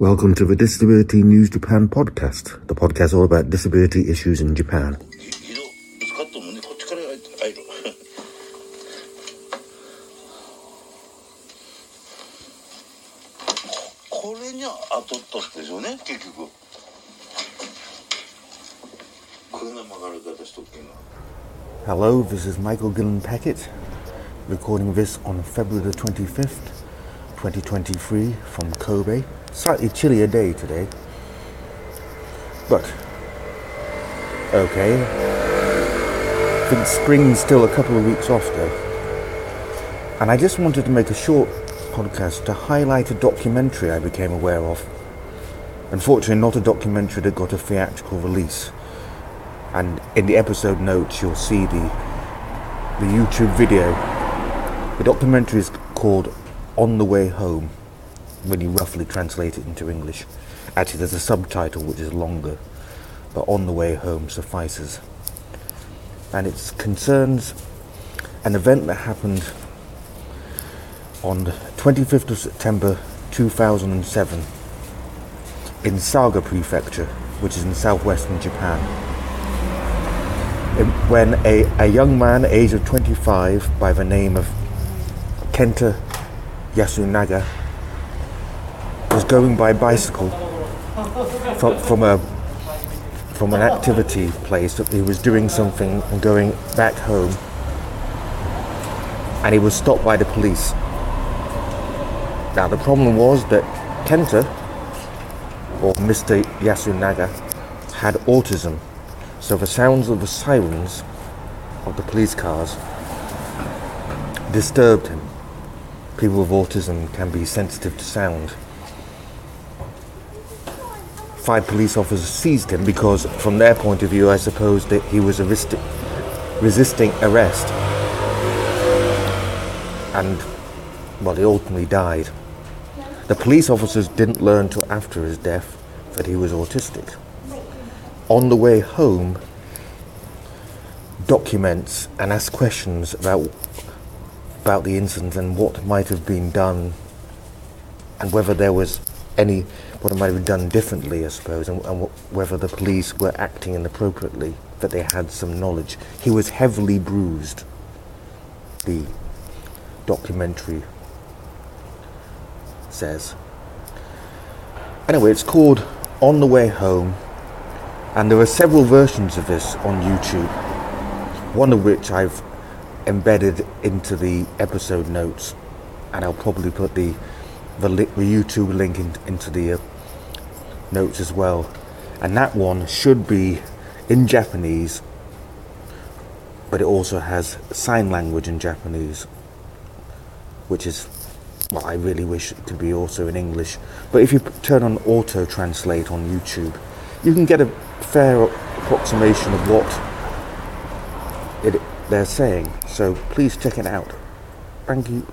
Welcome to the Disability News Japan podcast, the podcast all about disability issues in Japan. Hello, this is Michael Gillan Peckitt, recording this on February the 25th, 2023, from Kobe. Slightly chillier day today, but okay. I think spring's still a couple of weeks off though. And I just wanted to make a short podcast to highlight a documentary I became aware of. Unfortunately, not a documentary that got a theatrical release. And in the episode notes, you'll see the the YouTube video. The documentary is called On the Way Home, when you roughly translate it into English. Actually, there's a subtitle which is longer, but On the Way Home suffices. And it concerns an event that happened on the 25th of September 2007 in Saga Prefecture, which is in southwestern Japan when a, a young man, age of 25, by the name of Kenta Yasunaga, was going by bicycle from, from a from an activity place that he was doing something and going back home, and he was stopped by the police. Now the problem was that Kenta, or Mr. Yasunaga, had autism. So the sounds of the sirens of the police cars disturbed him. People with autism can be sensitive to sound. Five police officers seized him because, from their point of view, I suppose that he was arresti- resisting arrest. And, well, he ultimately died. The police officers didn't learn till after his death that he was autistic on the way home documents and asks questions about about the incident and what might have been done and whether there was any what might have been done differently I suppose and, and wh- whether the police were acting inappropriately that they had some knowledge. He was heavily bruised the documentary says. Anyway it's called on the way home and there are several versions of this on YouTube, one of which I've embedded into the episode notes, and I'll probably put the the, the YouTube link in, into the uh, notes as well. And that one should be in Japanese, but it also has sign language in Japanese, which is well, I really wish it to be also in English. But if you turn on auto translate on YouTube, you can get a fair approximation of what it, they're saying. So please check it out. Thank you.